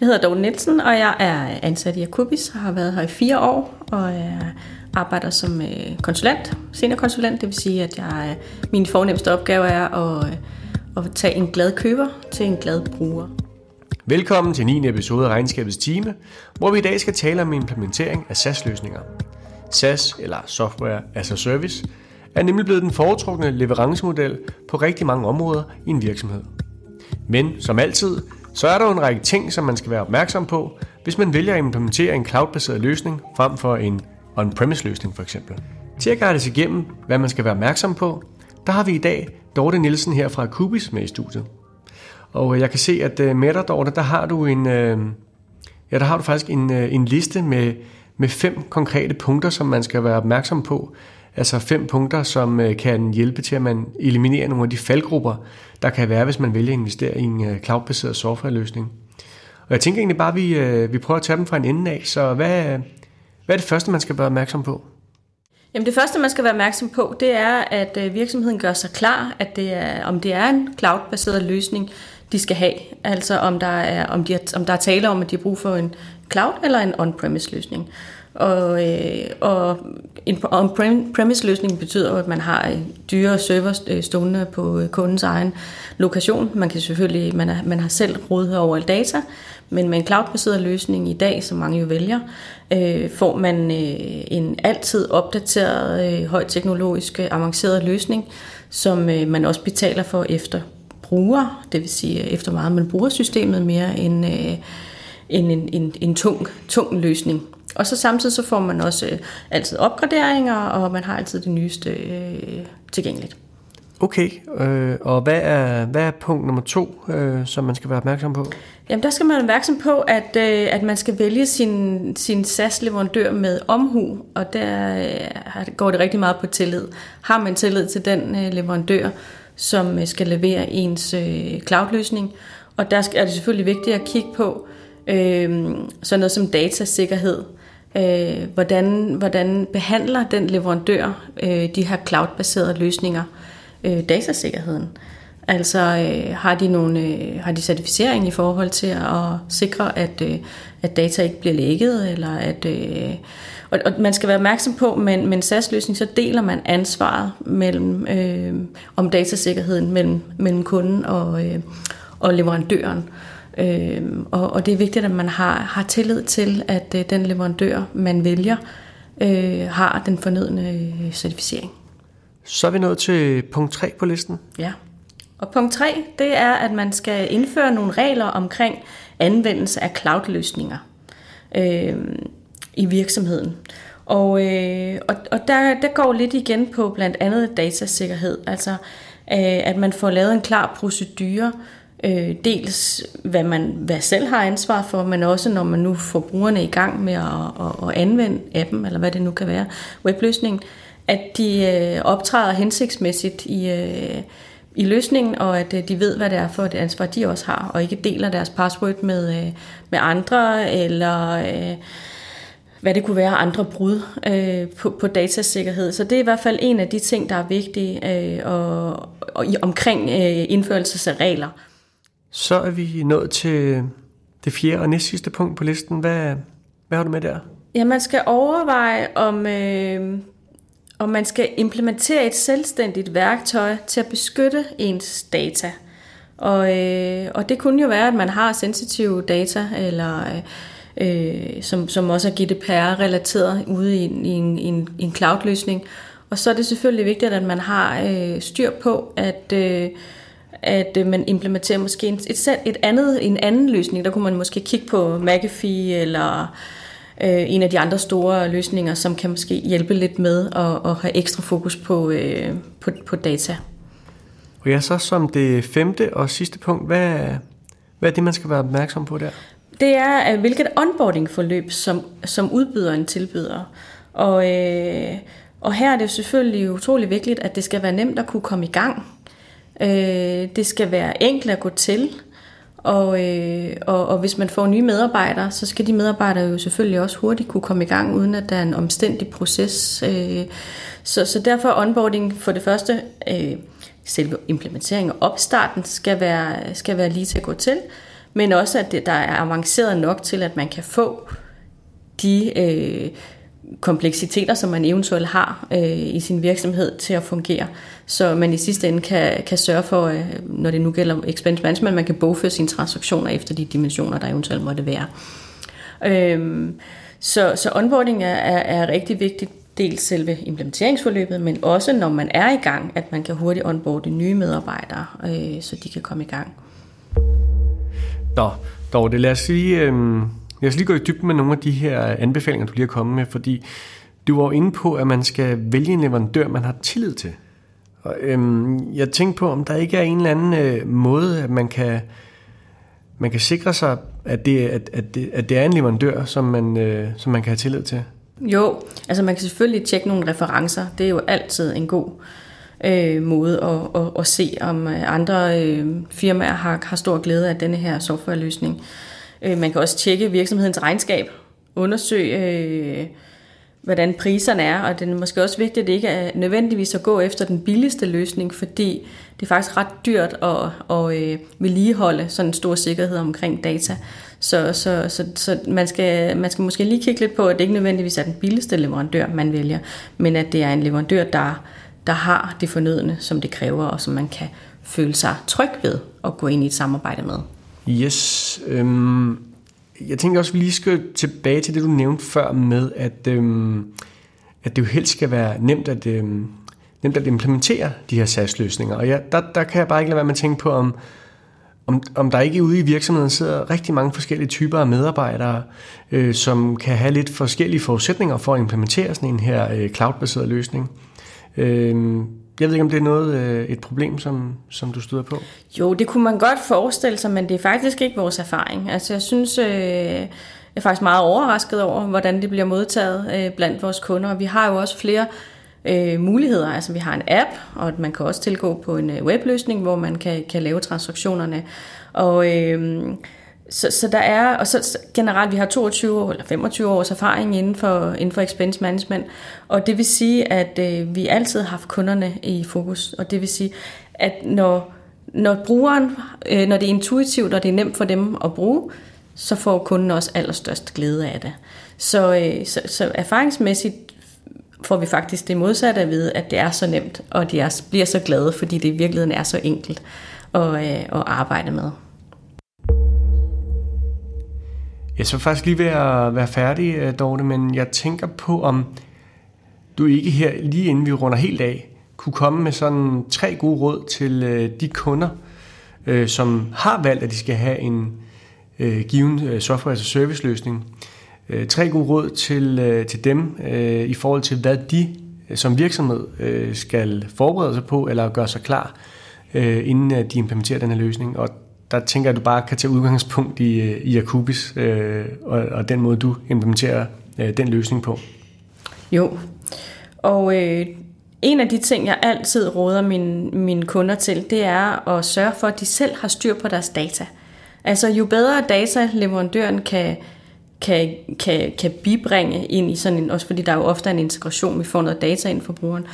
Jeg hedder Dorte Nielsen, og jeg er ansat i Akubis og har været her i fire år, og jeg arbejder som øh, konsulent, seniorkonsulent, det vil sige, at jeg, øh, min fornemmeste opgave er at, øh, at tage en glad køber til en glad bruger. Velkommen til 9. episode af Regnskabets Time, hvor vi i dag skal tale om implementering af SaaS-løsninger. SaaS, eller Software as a Service, er nemlig blevet den foretrukne leverancemodel på rigtig mange områder i en virksomhed. Men som altid, så er der jo en række ting, som man skal være opmærksom på, hvis man vælger at implementere en cloud-baseret løsning frem for en on-premise løsning for eksempel. Til at guide os igennem, hvad man skal være opmærksom på, der har vi i dag Dorte Nielsen her fra Kubis med i studiet. Og øh, jeg kan se, at øh, med dig, Dorte, der har du en, øh, ja, der har du faktisk en, øh, en liste med, med fem konkrete punkter, som man skal være opmærksom på. Altså fem punkter, som øh, kan hjælpe til, at man eliminerer nogle af de faldgrupper, der kan være, hvis man vælger at investere i en øh, cloud-baseret softwareløsning. Og jeg tænker egentlig bare, at vi, øh, vi prøver at tage dem fra en ende af. Så hvad, hvad er det første, man skal være opmærksom på? Jamen det første, man skal være opmærksom på, det er, at virksomheden gør sig klar, at det er, om det er en cloud-baseret løsning, de skal have. Altså om der er, om de, om der er tale om, at de har brug for en cloud eller en on-premise løsning. Og, øh, og en on-premise løsning betyder at man har øh, dyre server øh, stående på øh, kundens egen lokation. Man kan selvfølgelig, man, er, man har selv rådighed over al data, men med en cloud-baseret løsning i dag, som mange jo vælger, øh, får man øh, en altid opdateret, øh, højteknologisk, avanceret løsning, som øh, man også betaler for efter bruger, det vil sige efter meget man bruger systemet mere end, øh, end en, en, en tung, tung løsning. Og så samtidig så får man også øh, altid opgraderinger, og man har altid det nyeste øh, tilgængeligt. Okay, øh, og hvad er, hvad er punkt nummer to, øh, som man skal være opmærksom på? Jamen der skal man være opmærksom på, at, øh, at man skal vælge sin, sin SAS-leverandør med omhu, og der øh, går det rigtig meget på tillid. Har man tillid til den øh, leverandør, som øh, skal levere ens øh, cloud-løsning. Og der er det selvfølgelig vigtigt at kigge på øh, sådan noget som datasikkerhed. Øh, hvordan, hvordan behandler den leverandør øh, de her cloud-baserede løsninger øh, datasikkerheden? Altså øh, har de nogle øh, har de certificering i forhold til at sikre at øh, at data ikke bliver lækket eller at øh, og, og man skal være opmærksom på, men med en SAS-løsning, så deler man ansvaret mellem, øh, om datasikkerheden mellem, mellem kunden og, øh, og leverandøren. Øh, og, og det er vigtigt, at man har, har tillid til, at øh, den leverandør, man vælger, øh, har den fornødne øh, certificering. Så er vi nået til punkt 3 på listen. Ja. Og punkt 3, det er, at man skal indføre nogle regler omkring anvendelse af cloud-løsninger. Øh, i virksomheden. Og, øh, og, og der, der går lidt igen på blandt andet datasikkerhed, altså øh, at man får lavet en klar procedure, øh, dels hvad man hvad selv har ansvar for, men også når man nu får brugerne i gang med at, at, at anvende appen, eller hvad det nu kan være, webløsningen, at de øh, optræder hensigtsmæssigt i, øh, i løsningen, og at øh, de ved, hvad det er for et ansvar, de også har, og ikke deler deres password med, øh, med andre, eller... Øh, hvad det kunne være andre brud øh, på, på datasikkerhed. Så det er i hvert fald en af de ting, der er vigtige øh, og, og omkring øh, indførelse af regler. Så er vi nået til det fjerde og næstsidste punkt på listen. Hvad, hvad har du med der? Ja, man skal overveje, om, øh, om man skal implementere et selvstændigt værktøj til at beskytte ens data. Og, øh, og det kunne jo være, at man har sensitive data, eller... Øh, som, som også er GDPR-relateret ude i, i, en, i, en, i en cloud-løsning. Og så er det selvfølgelig vigtigt, at man har øh, styr på, at, øh, at øh, man implementerer måske et, et, et andet, en anden løsning. Der kunne man måske kigge på McAfee eller øh, en af de andre store løsninger, som kan måske hjælpe lidt med at, at have ekstra fokus på, øh, på, på data. Og ja, så som det femte og sidste punkt, hvad, hvad er det, man skal være opmærksom på der? det er, hvilket onboarding-forløb, som, som udbyderen tilbyder. Og, øh, og her er det jo selvfølgelig utrolig vigtigt, at det skal være nemt at kunne komme i gang. Øh, det skal være enkelt at gå til. Og, øh, og, og hvis man får nye medarbejdere, så skal de medarbejdere jo selvfølgelig også hurtigt kunne komme i gang, uden at der er en omstændig proces. Øh, så, så derfor onboarding for det første, øh, selve implementeringen og opstarten skal være, skal være lige til at gå til. men også at det, der er avanceret nok til, at man kan få de øh, kompleksiteter, som man eventuelt har øh, i sin virksomhed til at fungere. Så man i sidste ende kan, kan sørge for, øh, når det nu gælder expense management, man kan bogføre sine transaktioner efter de dimensioner, der eventuelt måtte være. Øh, så, så onboarding er, er, er rigtig vigtigt, dels selve implementeringsforløbet, men også når man er i gang, at man kan hurtigt onboarde nye medarbejdere, øh, så de kan komme i gang. Nå, dog det lad os sige, øh, lad os lige gå i dybden med nogle af de her anbefalinger, du lige har kommet med, fordi du var inde på, at man skal vælge en leverandør, man har tillid til. Og, øhm, jeg tænkte på, om der ikke er en eller anden øh, måde, at man kan man kan sikre sig, at det, at, at det, at det er en leverandør, som man, øh, som man kan have tillid til? Jo, altså man kan selvfølgelig tjekke nogle referencer. Det er jo altid en god øh, måde at, at, at se, om andre øh, firmaer har, har stor glæde af denne her softwareløsning. Øh, man kan også tjekke virksomhedens regnskab, undersøge, øh, hvordan priserne er, og det er måske også vigtigt, at det ikke er nødvendigvis at gå efter den billigste løsning, fordi det er faktisk ret dyrt at, at øh, vedligeholde sådan en stor sikkerhed omkring data. Så, så, så, så man, skal, man skal måske lige kigge lidt på, at det ikke nødvendigvis er den billigste leverandør, man vælger, men at det er en leverandør, der, der har det fornødne, som det kræver, og som man kan føle sig tryg ved at gå ind i et samarbejde med. Yes. Øhm, jeg tænker også, at vi lige skal tilbage til det, du nævnte før med, at, øhm, at det jo helst skal være nemt at, øhm, nemt at implementere de her SaaS-løsninger. Og ja, der, der kan jeg bare ikke lade være med at tænke på, om, om, om der ikke ude i virksomheden sidder rigtig mange forskellige typer af medarbejdere, øh, som kan have lidt forskellige forudsætninger for at implementere sådan en her øh, cloud-baseret løsning. Øh, jeg ved ikke, om det er noget øh, et problem, som, som du støder på? Jo, det kunne man godt forestille sig, men det er faktisk ikke vores erfaring. Altså, jeg synes, øh, jeg er faktisk meget overrasket over, hvordan det bliver modtaget øh, blandt vores kunder. Og vi har jo også flere øh, muligheder. Altså, vi har en app, og man kan også tilgå på en øh, webløsning, hvor man kan, kan lave transaktionerne. Og øh, så, så der er, og så generelt, vi har 22 eller 25 års erfaring inden for, inden for expense management, og det vil sige, at øh, vi altid har haft kunderne i fokus, og det vil sige, at når, når brugeren, øh, når det er intuitivt, og det er nemt for dem at bruge, så får kunden også allerstørst glæde af det. Så, øh, så, så erfaringsmæssigt får vi faktisk det modsatte at vide, at det er så nemt, og de er, bliver så glade, fordi det i virkeligheden er så enkelt at, øh, at arbejde med. Jeg så faktisk lige ved at være færdig, øh, Dorte, men jeg tænker på, om du ikke her, lige inden vi runder helt af, kunne komme med sådan tre gode råd til øh, de kunder, øh, som har valgt, at de skal have en given software as a service løsning. Tre gode råd til, til dem i forhold til, hvad de som virksomhed skal forberede sig på eller gøre sig klar, inden de implementerer den her løsning. Og der tænker jeg, at du bare kan tage udgangspunkt i, i Akubis øh, og, og den måde, du implementerer øh, den løsning på. Jo, og øh, en af de ting, jeg altid råder mine, mine kunder til, det er at sørge for, at de selv har styr på deres data. Altså jo bedre data leverandøren kan, kan, kan, kan bibringe ind i sådan en, også fordi der er jo ofte en integration, vi får noget data ind for brugeren,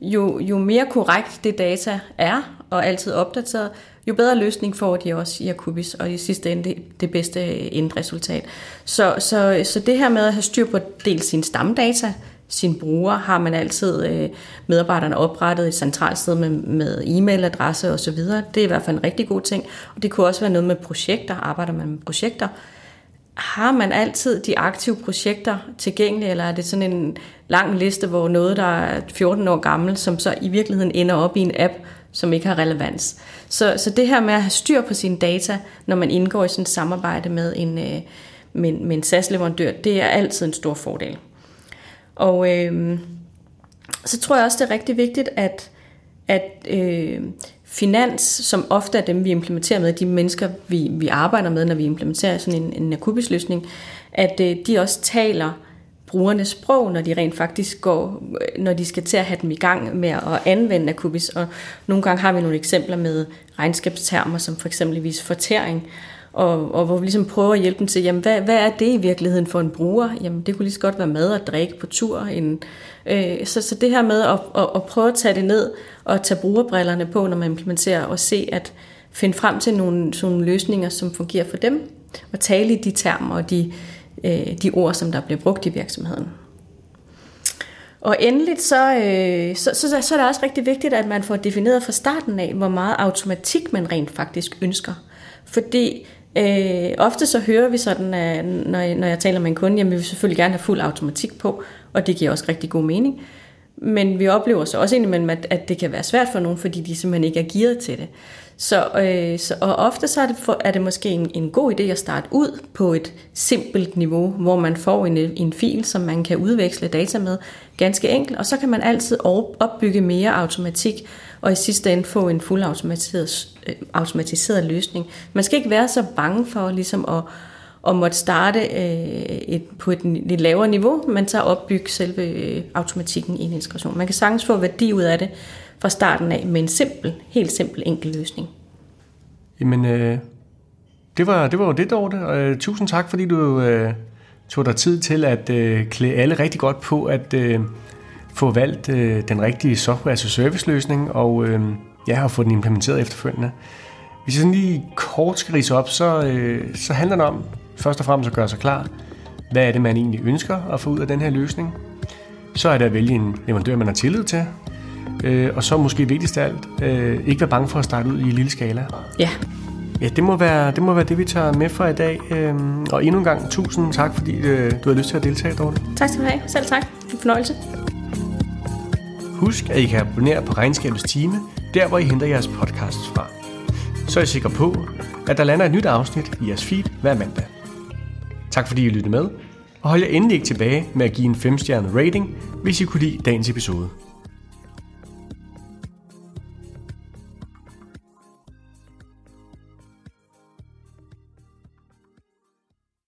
jo, jo mere korrekt det data er, og altid opdateret, jo bedre løsning får de også i Akubis, og i sidste ende det, det bedste endresultat. Så, så, så det her med at have styr på dels sin stamdata, sin bruger, har man altid øh, medarbejderne oprettet et centralt sted med, med e-mailadresse osv. Det er i hvert fald en rigtig god ting. Og det kunne også være noget med projekter. Arbejder man med projekter, har man altid de aktive projekter tilgængelige, eller er det sådan en lang liste, hvor noget, der er 14 år gammel, som så i virkeligheden ender op i en app, som ikke har relevans. Så, så det her med at have styr på sine data, når man indgår i sådan et samarbejde med en, øh, med, med en SaaS-leverandør, det er altid en stor fordel. Og øh, så tror jeg også, det er rigtig vigtigt, at, at øh, finans, som ofte er dem, vi implementerer med, de mennesker, vi, vi arbejder med, når vi implementerer sådan en, en akubisløsning, at øh, de også taler brugernes sprog, når de rent faktisk går, øh, når de skal til at have dem i gang med at anvende Akubis. Og nogle gange har vi nogle eksempler med regnskabstermer, som for eksempelvis fortæring, og, og hvor vi ligesom prøver at hjælpe dem til, jamen hvad, hvad er det i virkeligheden for en bruger? Jamen det kunne lige så godt være mad og drikke på tur. En, øh, så, så det her med at, at, at prøve at tage det ned og tage brugerbrillerne på, når man implementerer, og se, at finde frem til nogle, nogle løsninger, som fungerer for dem, og tale i de termer og de, øh, de ord, som der bliver brugt i virksomheden. Og endeligt så, øh, så, så, så er det også rigtig vigtigt, at man får defineret fra starten af, hvor meget automatik man rent faktisk ønsker. Fordi øh, ofte så hører vi sådan, at når, jeg, når jeg taler med en kunde, jamen vi vil selvfølgelig gerne have fuld automatik på, og det giver også rigtig god mening. Men vi oplever så også indimellem, at, at det kan være svært for nogen, fordi de simpelthen ikke er gearet til det. Så, øh, så, og ofte så er det, for, er det måske en, en god idé at starte ud på et simpelt niveau, hvor man får en, en fil, som man kan udveksle data med ganske enkelt, og så kan man altid opbygge mere automatik, og i sidste ende få en fuld automatiseret, øh, automatiseret løsning. Man skal ikke være så bange for ligesom at, at måtte starte øh, et, på et lidt lavere niveau, men så opbygge selve øh, automatikken i en integration. Man kan sagtens få værdi ud af det, fra starten af med en simpel, helt simpel enkel løsning. Jamen, øh, det, var, det var jo det, Dorte. Øh, tusind tak, fordi du øh, tog dig tid til at øh, klæde alle rigtig godt på at øh, få valgt øh, den rigtige software as service løsning, og øh, ja, har få den implementeret efterfølgende. Hvis jeg sådan lige kort skal rise op, så, øh, så handler det om først og fremmest at gøre sig klar. Hvad er det, man egentlig ønsker at få ud af den her løsning? Så er det at vælge en leverandør, man har tillid til. Øh, og så måske vigtigst af alt, øh, ikke være bange for at starte ud i en lille skala. Ja. Ja, det må være det, må være det vi tager med for i dag. Øh, og endnu en gang, tusind tak, fordi øh, du har lyst til at deltage, Dorte. Tak skal du have. Selv tak. En fornøjelse. Husk, at I kan abonnere på Regnskabets Time, der hvor I henter jeres podcasts fra. Så er I sikre på, at der lander et nyt afsnit i jeres feed hver mandag. Tak fordi I lyttede med, og hold jer endelig ikke tilbage med at give en 5-stjernet rating, hvis I kunne lide dagens episode.